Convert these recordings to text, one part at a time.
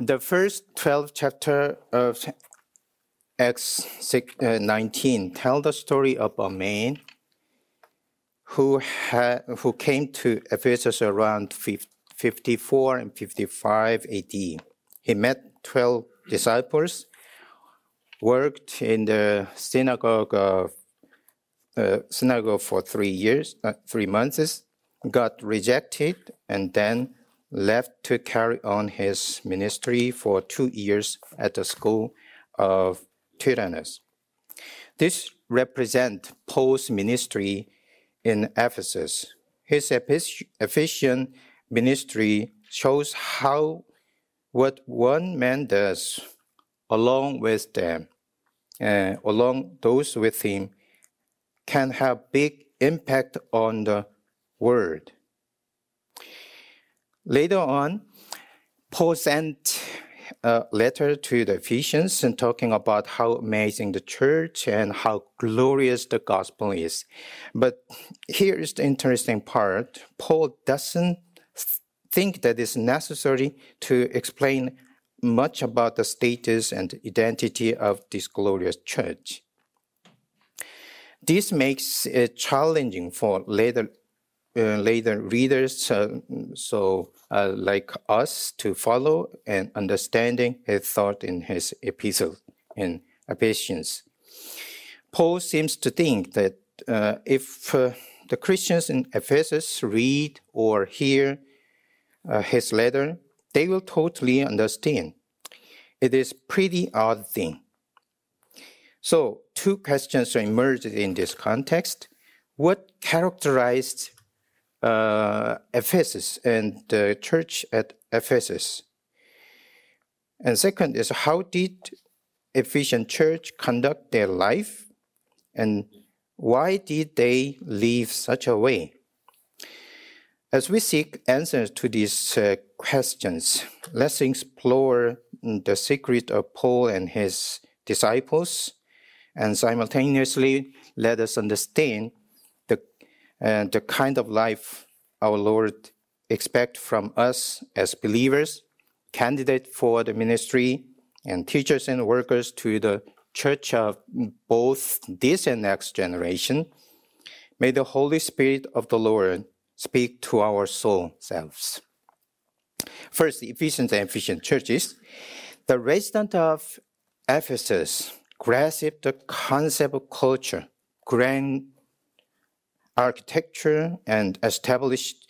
the first 12 chapter of Acts 6, uh, 19 tell the story of a man who, who came to Ephesus around 54 and 55 AD. He met 12 disciples, worked in the synagogue of, uh, synagogue for three years, uh, three months, got rejected, and then left to carry on his ministry for two years at the school of Tyrannus. This represents Paul's ministry in Ephesus. His efficient ministry shows how what one man does along with them, uh, along those with him, can have big impact on the world. Later on, Paul sent a letter to the Ephesians and talking about how amazing the church and how glorious the gospel is. But here is the interesting part. Paul doesn't think that it's necessary to explain much about the status and identity of this glorious church. This makes it challenging for later uh, later readers, uh, so uh, like us, to follow and understanding his thought in his epistle in Ephesians. Paul seems to think that uh, if uh, the Christians in Ephesus read or hear uh, his letter, they will totally understand. It is pretty odd thing. So two questions emerged in this context. What characterized Ephesus and the church at Ephesus. And second is how did Ephesian church conduct their life and why did they live such a way? As we seek answers to these uh, questions, let's explore the secret of Paul and his disciples, and simultaneously let us understand and the kind of life our Lord expects from us as believers, candidate for the ministry, and teachers and workers to the church of both this and next generation. May the Holy Spirit of the Lord speak to our soul selves. First, Ephesians and Ephesian churches. The resident of Ephesus grasped the concept of culture, grand architecture and established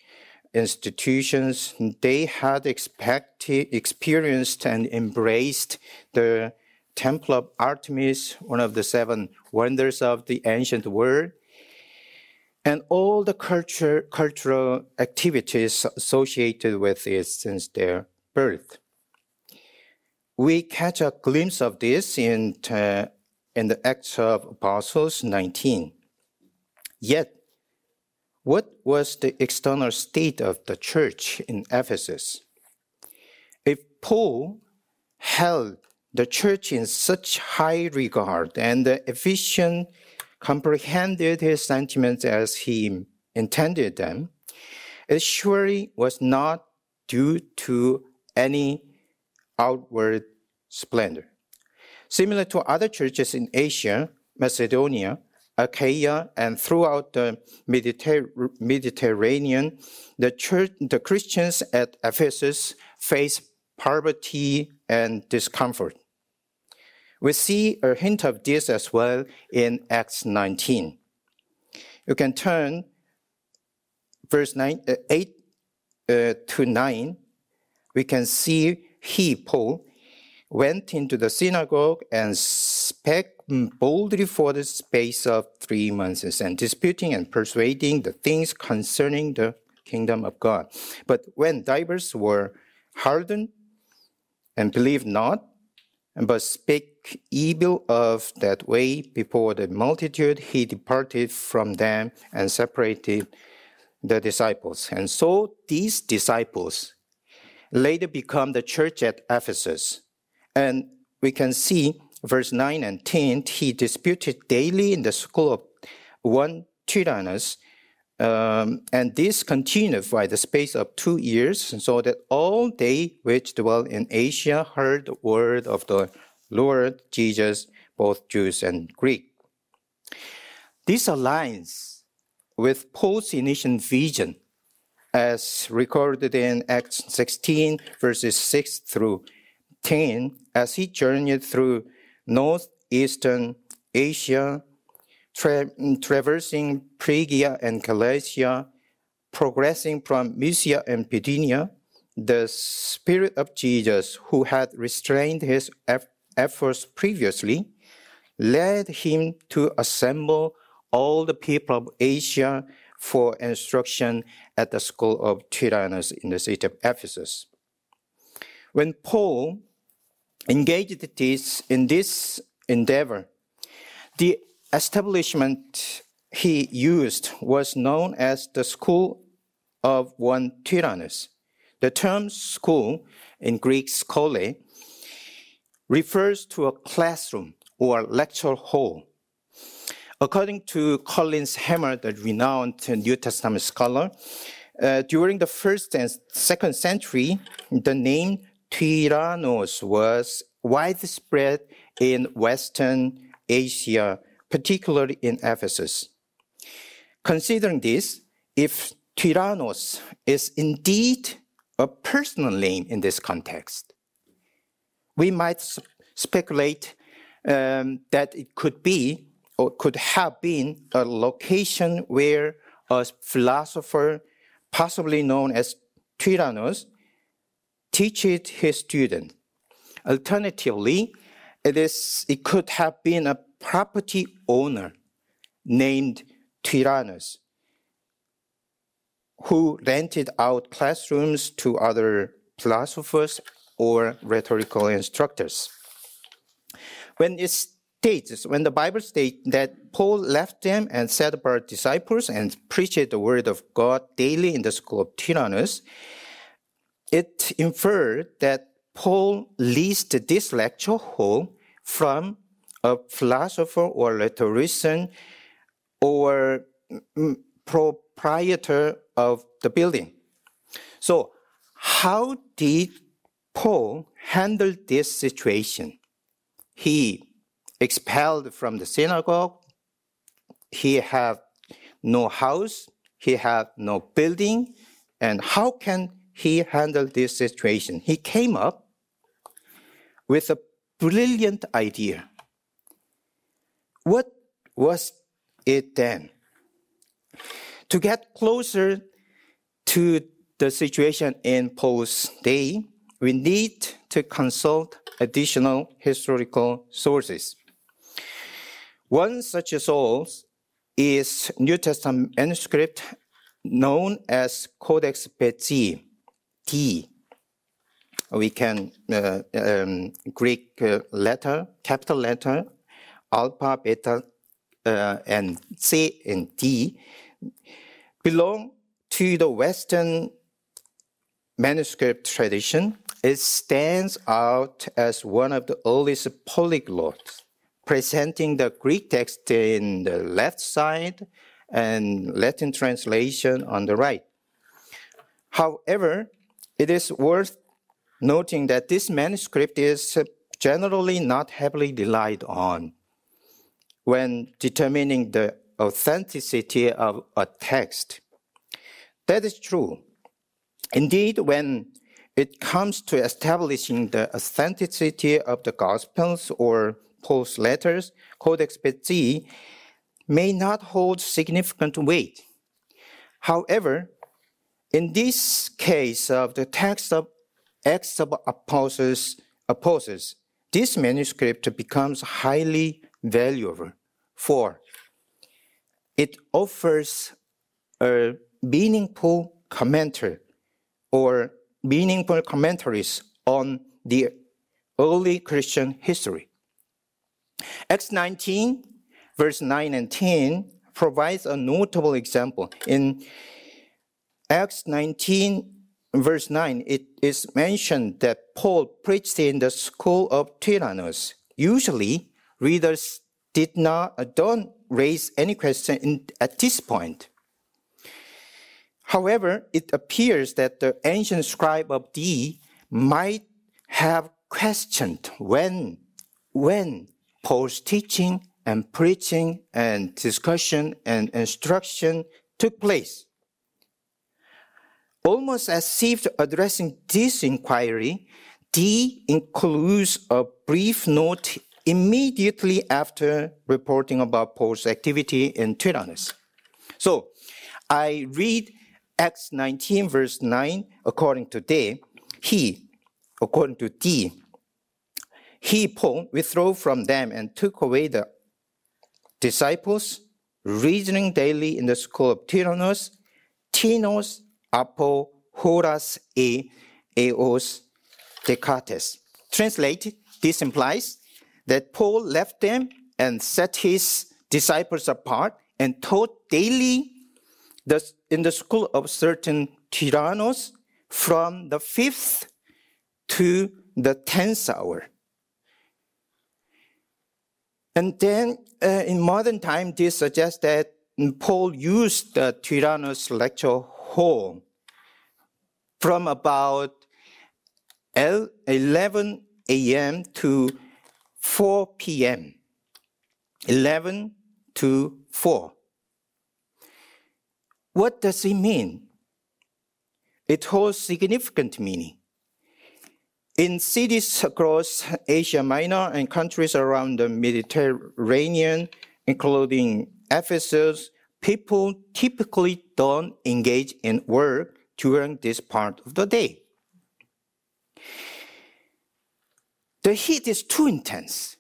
institutions, they had expected, experienced and embraced the Temple of Artemis, one of the seven wonders of the ancient world, and all the culture, cultural activities associated with it since their birth. We catch a glimpse of this in, uh, in the Acts of Apostles 19. Yet, what was the external state of the church in Ephesus? If Paul held the church in such high regard and the Ephesian comprehended his sentiments as he intended them, it surely was not due to any outward splendor. Similar to other churches in Asia, Macedonia, Achaia and throughout the Mediterranean, the church, the Christians at Ephesus faced poverty and discomfort. We see a hint of this as well in Acts 19. You can turn verse nine, uh, 8 uh, to 9. We can see he, Paul, went into the synagogue and spake Mm, boldly for the space of three months and disputing and persuading the things concerning the kingdom of God. But when divers were hardened and believed not, but spake evil of that way before the multitude, he departed from them and separated the disciples. And so these disciples later become the church at Ephesus. And we can see verse 9 and 10, he disputed daily in the school of one Tyrannus, Um, and this continued by the space of two years, so that all they which dwell in Asia heard the word of the Lord Jesus, both Jews and Greek. This aligns with Paul's initial vision as recorded in Acts 16, verses 6 through 10, as he journeyed through northeastern Asia tra- traversing Phrygia and Galatia, progressing from Mysia and Bithynia, the Spirit of Jesus, who had restrained his eff- efforts previously, led him to assemble all the people of Asia for instruction at the school of Tyrannus in the city of Ephesus. When Paul engaged this, in this endeavor, the establishment he used was known as the School of One Tyrannus. The term school in Greek skole refers to a classroom or lecture hall. According to Colin Hemer, the renowned New Testament scholar, uh, during the first and second century, the name Tyrannos was widespread in Western Asia particularly in Ephesus. Considering this, if Tyrannos is indeed a personal name in this context, we might speculate um, that it could be or could have been a location where a philosopher, possibly known as Tyrannos, teaches his student. Alternatively, it, is, it could have been a property owner named Tyrannus, who rented out classrooms to other philosophers or rhetorical instructors. When it states, when the Bible states that Paul left them and set apart disciples and preached the word of God daily in the school of Tyrannus, it inferred that Paul leased this lecture hall from a philosopher or rhetorician or proprietor of the building. So, how did Paul handle this situation? He expelled from the synagogue. He had no house. He had no building. And how can he handled this situation? He came up with a brilliant idea. What was it then? To get closer to the situation in Paul's day, we need to consult additional historical sources. One such source is New Testament manuscript known as Codex Bezae, T. We can uh, um, Greek uh, letter, capital letter, alpha, beta, uh, and C and D belong to the Western manuscript tradition. It stands out as one of the earliest polyglots, presenting the Greek text in the left side and Latin translation on the right. However, it is worth noting that this manuscript is generally not heavily relied on when determining the authenticity of a text. That is true. Indeed, when it comes to establishing the authenticity of the Gospels or Paul's letters, Codex Bezae may not hold significant weight. However, in this case of the text of Acts of Apostles, Apostles this manuscript becomes highly valuable. For it offers a meaningful commentary or meaningful commentaries on the early Christian history. Acts 19, verse 9 and 10 provides a notable example. In Acts 19, verse 9, it is mentioned that Paul preached in the school of Tyrannus. Usually, readers did not, uh, don't raise any question in, at this point. However, it appears that the ancient scribe of D might have questioned when, when Paul's teaching and preaching and discussion and instruction took place. Almost as if addressing this inquiry, D includes a brief note immediately after reporting about Paul's activity in Tyrannus. So I read Acts 19, verse 9, according to D. He, according to D, he, Paul, withdrew from them and took away the disciples, reasoning daily in the school of Tyrannus, Tinos, Apo, Horas, E, Eos, dekates. Translated, this implies that Paul left them and set his disciples apart and taught daily in the school of certain Tyrannos from the fifth to the tenth hour. And then uh, in modern time, this suggests that Paul used the Tyrannus lecture hall from about 11 a.m. to 4 p.m. 11 to 4. What does it mean? It holds significant meaning. In cities across Asia Minor and countries around the Mediterranean, including Ephesus, people typically don't engage in work during this part of the day. The heat is too intense.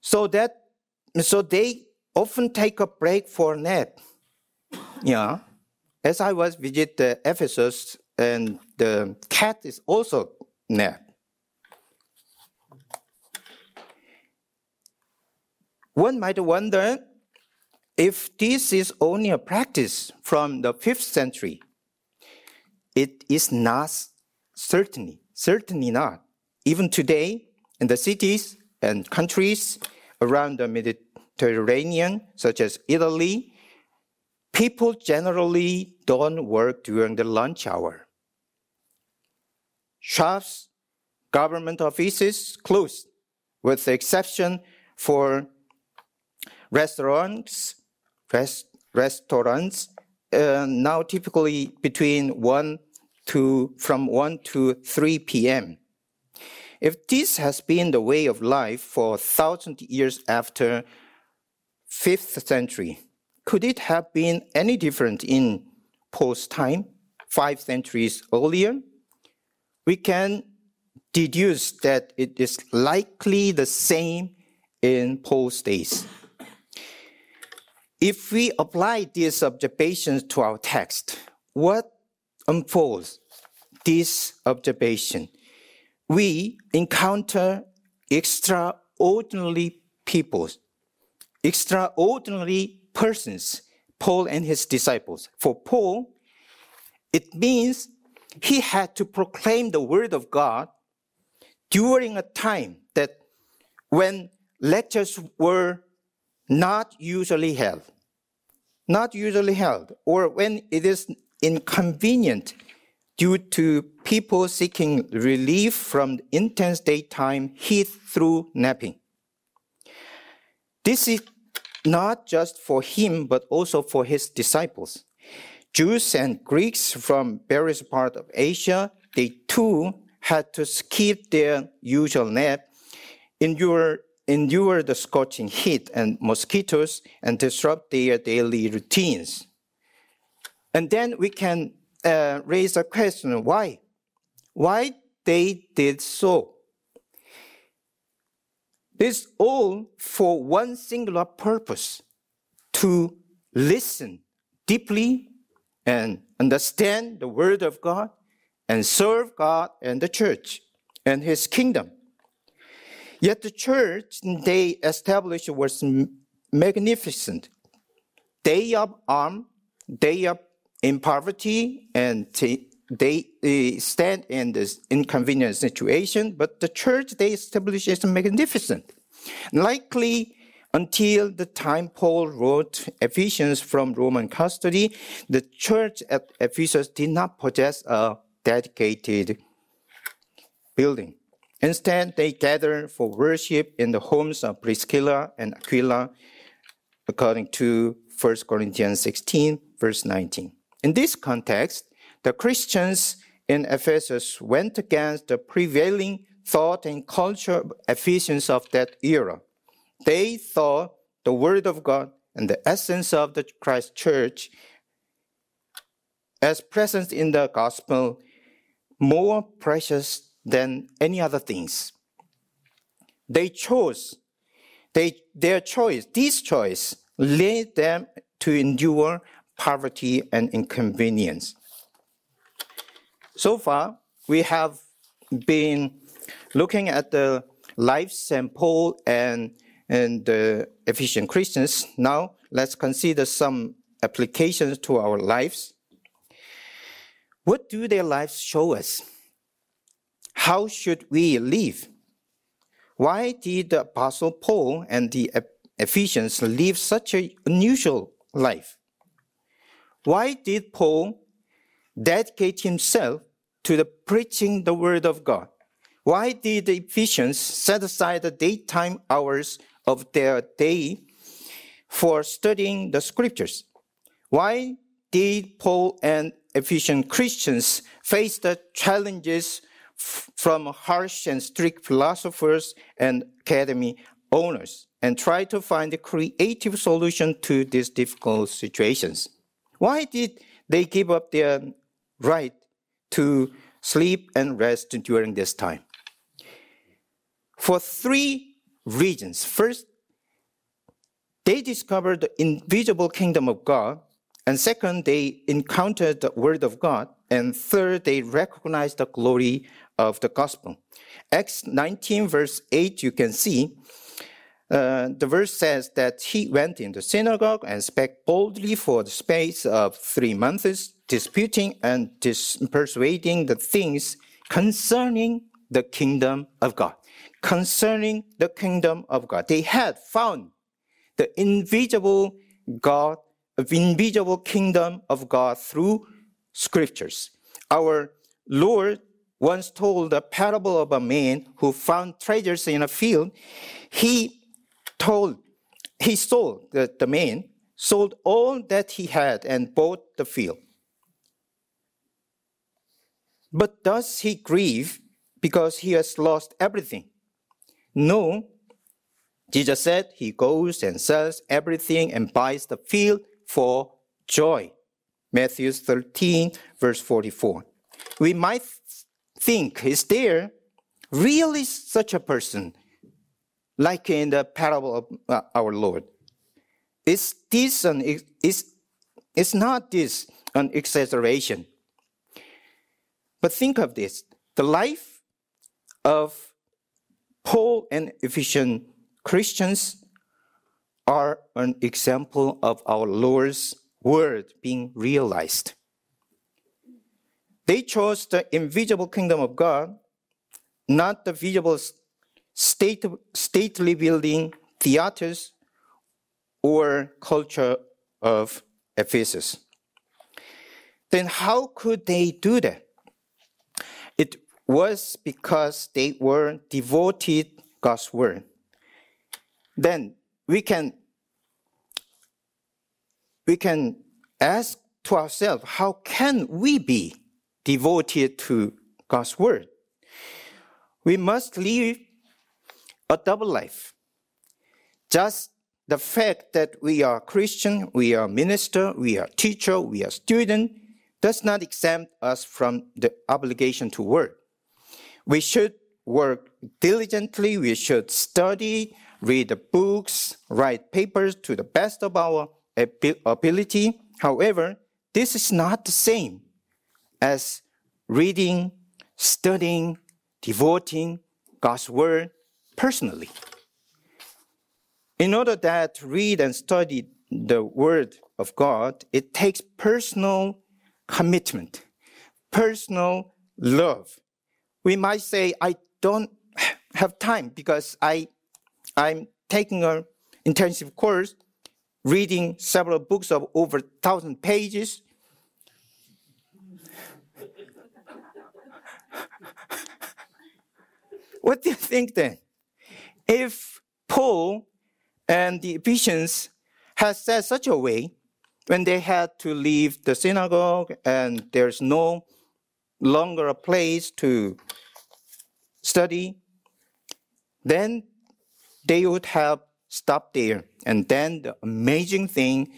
So that so they often take a break for a nap. Yeah. As I was visit the Ephesus and the cat is also nap. One might wonder if this is only a practice from the fifth century. It is not certainly, certainly not. Even today, in the cities and countries around the Mediterranean, such as Italy, people generally don't work during the lunch hour. Shops, government offices closed, with the exception for restaurants, rest, restaurants, uh, now typically between 1 to, from 1 to 3 p.m. If this has been the way of life for a thousand years after 5th century, could it have been any different in post time, five centuries earlier? we can deduce that it is likely the same in Paul's days. If we apply these observations to our text, what unfolds this observation? We encounter extraordinary people, extraordinary persons, Paul and his disciples. For Paul, it means he had to proclaim the word of God during a time that when lectures were not usually held, not usually held, or when it is inconvenient due to people seeking relief from intense daytime heat through napping. This is not just for him, but also for his disciples. Jews and Greeks from various parts of Asia, they too had to skip their usual nap, endure, endure the scorching heat and mosquitoes, and disrupt their daily routines. And then we can uh, raise a question why? Why they did so? This all for one singular purpose to listen deeply and understand the Word of God and serve God and the church and His kingdom. Yet the church they established was magnificent. They are armed, they are in poverty, and they stand in this inconvenient situation, but the church they established is magnificent. Likely Until the time Paul wrote Ephesians from Roman custody, the church at Ephesus did not possess a dedicated building. Instead, they gathered for worship in the homes of Priscilla and Aquila, according to 1 Corinthians 16, verse 19. In this context, the Christians in Ephesus went against the prevailing thought and culture of Ephesians of that era. They thought the Word of God and the essence of the Christ Church as present in the gospel more precious than any other things. They chose, they, their choice, this choice led them to endure poverty and inconvenience. So far, we have been looking at the lives and Paul and, and the Ephesian Christians. Now, let's consider some applications to our lives. What do their lives show us? How should we live? Why did the Apostle Paul and the Ephesians live such an unusual life? Why did Paul dedicate himself to the preaching the word of God? Why did the Ephesians set aside the daytime hours of their day for studying the scriptures? Why did Paul and Ephesian Christians face the challenges from harsh and strict philosophers and academy owners and try to find a creative solution to these difficult situations. Why did they give up their right to sleep and rest during this time? For three reasons. First, they discovered the invisible kingdom of God. And second, they encountered the word of God. And third, they recognized the glory of the gospel. Acts 19, verse 8, you can see uh, the verse says that he went in the synagogue and spake boldly for the space of three months, disputing and dis- persuading the things concerning the kingdom of God. Concerning the kingdom of God. They had found the invisible God, the invisible kingdom of God through scriptures. Our Lord once told a parable of a man who found treasures in a field. He told, he sold, the, the man sold all that he had and bought the field. But does he grieve because he has lost everything? No. Jesus said he goes and sells everything and buys the field for joy. Matthew 13, verse 44. We might think, is there really such a person like in the parable of uh, our Lord? Is this an, is, is not this an exaggeration? But think of this. The life of Paul and Ephesian Christians are an example of our Lord's word being realized. They chose the invisible kingdom of God, not the visible state, stately building, theaters, or culture of Ephesus. Then how could they do that? It was because they were devoted God's word. Then we can we can ask to ourselves, how can we be devoted to God's word. We must live a double life. Just the fact that we are Christian, we are minister, we are teacher, we are student, does not exempt us from the obligation to work. We should work diligently, we should study, read the books, write papers to the best of our ability. However, this is not the same as reading, studying, devoting God's Word personally. In order that read and study the Word of God, it takes personal commitment, personal love. We might say, I don't have time because I, I'm taking a intensive course, reading several books of over thousand pages. What do you think then? If Paul and the Ephesians had said such a way, when they had to leave the synagogue and there's no longer a place to study, then they would have stopped there. And then the amazing thing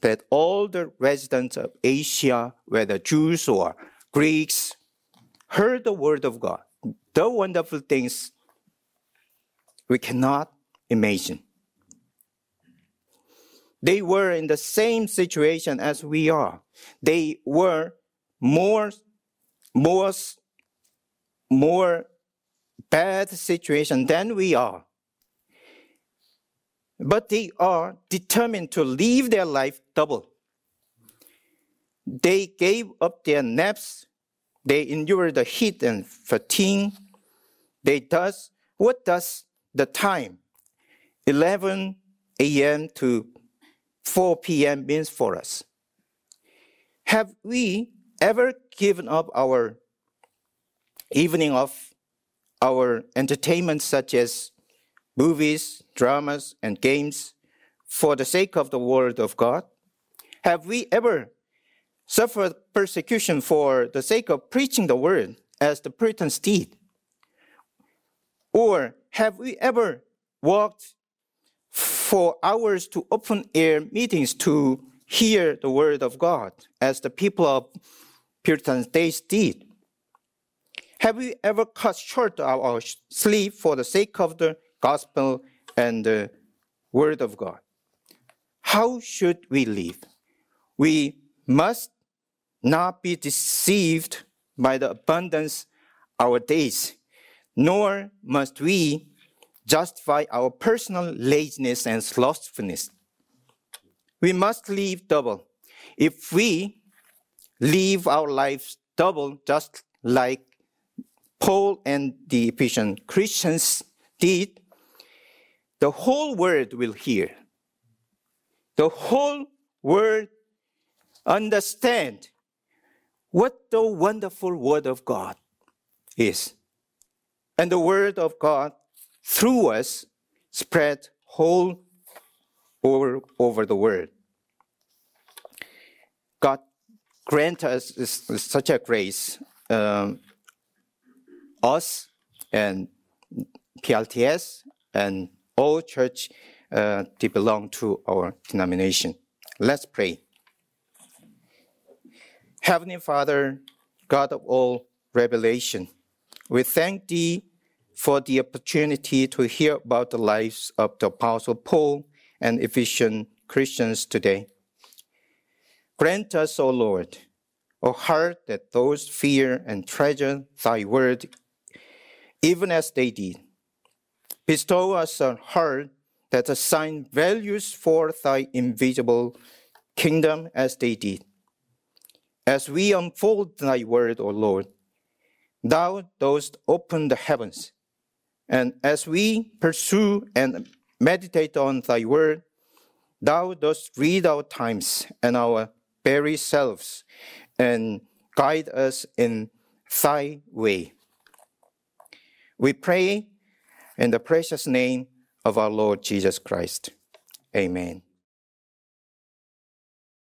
that all the residents of Asia, whether Jews or Greeks, heard the word of God. The wonderful things we cannot imagine. They were in the same situation as we are. They were more, more, more bad situation than we are. But they are determined to live their life double. They gave up their naps. They endure the heat and fatigue. They does what does the time 11 a.m. to 4 p.m. means for us. Have we ever given up our evening of our entertainment, such as movies, dramas, and games, for the sake of the Word of God? Have we ever suffered persecution for the sake of preaching the Word, as the Puritans did? Or have we ever walked for hours to open air meetings to hear the word of God, as the people of Puritan days did? Have we ever cut short our sleep for the sake of the gospel and the word of God? How should we live? We must not be deceived by the abundance our days, nor must we justify our personal laziness and slothfulness. We must live double. If we live our lives double, just like Paul and the Ephesian Christians did, the whole world will hear. The whole world understand what the wonderful word of God is. And the word of God through us spread whole over, over the world. God grant us such a grace, um, us and PLTS and all church uh, to belong to our denomination. Let's pray. Heavenly Father, God of all revelation, we thank Thee for the opportunity to hear about the lives of the Apostle Paul and Ephesian Christians today. Grant us, O Lord, a heart that those fear and treasure thy word even as they did. Bestow us a heart that assign values for thy invisible kingdom as they did. As we unfold thy word, O Lord, thou dost open the heavens and as we pursue and meditate on thy word, thou dost read our times and our very selves and guide us in thy way. We pray in the precious name of our Lord Jesus Christ. Amen.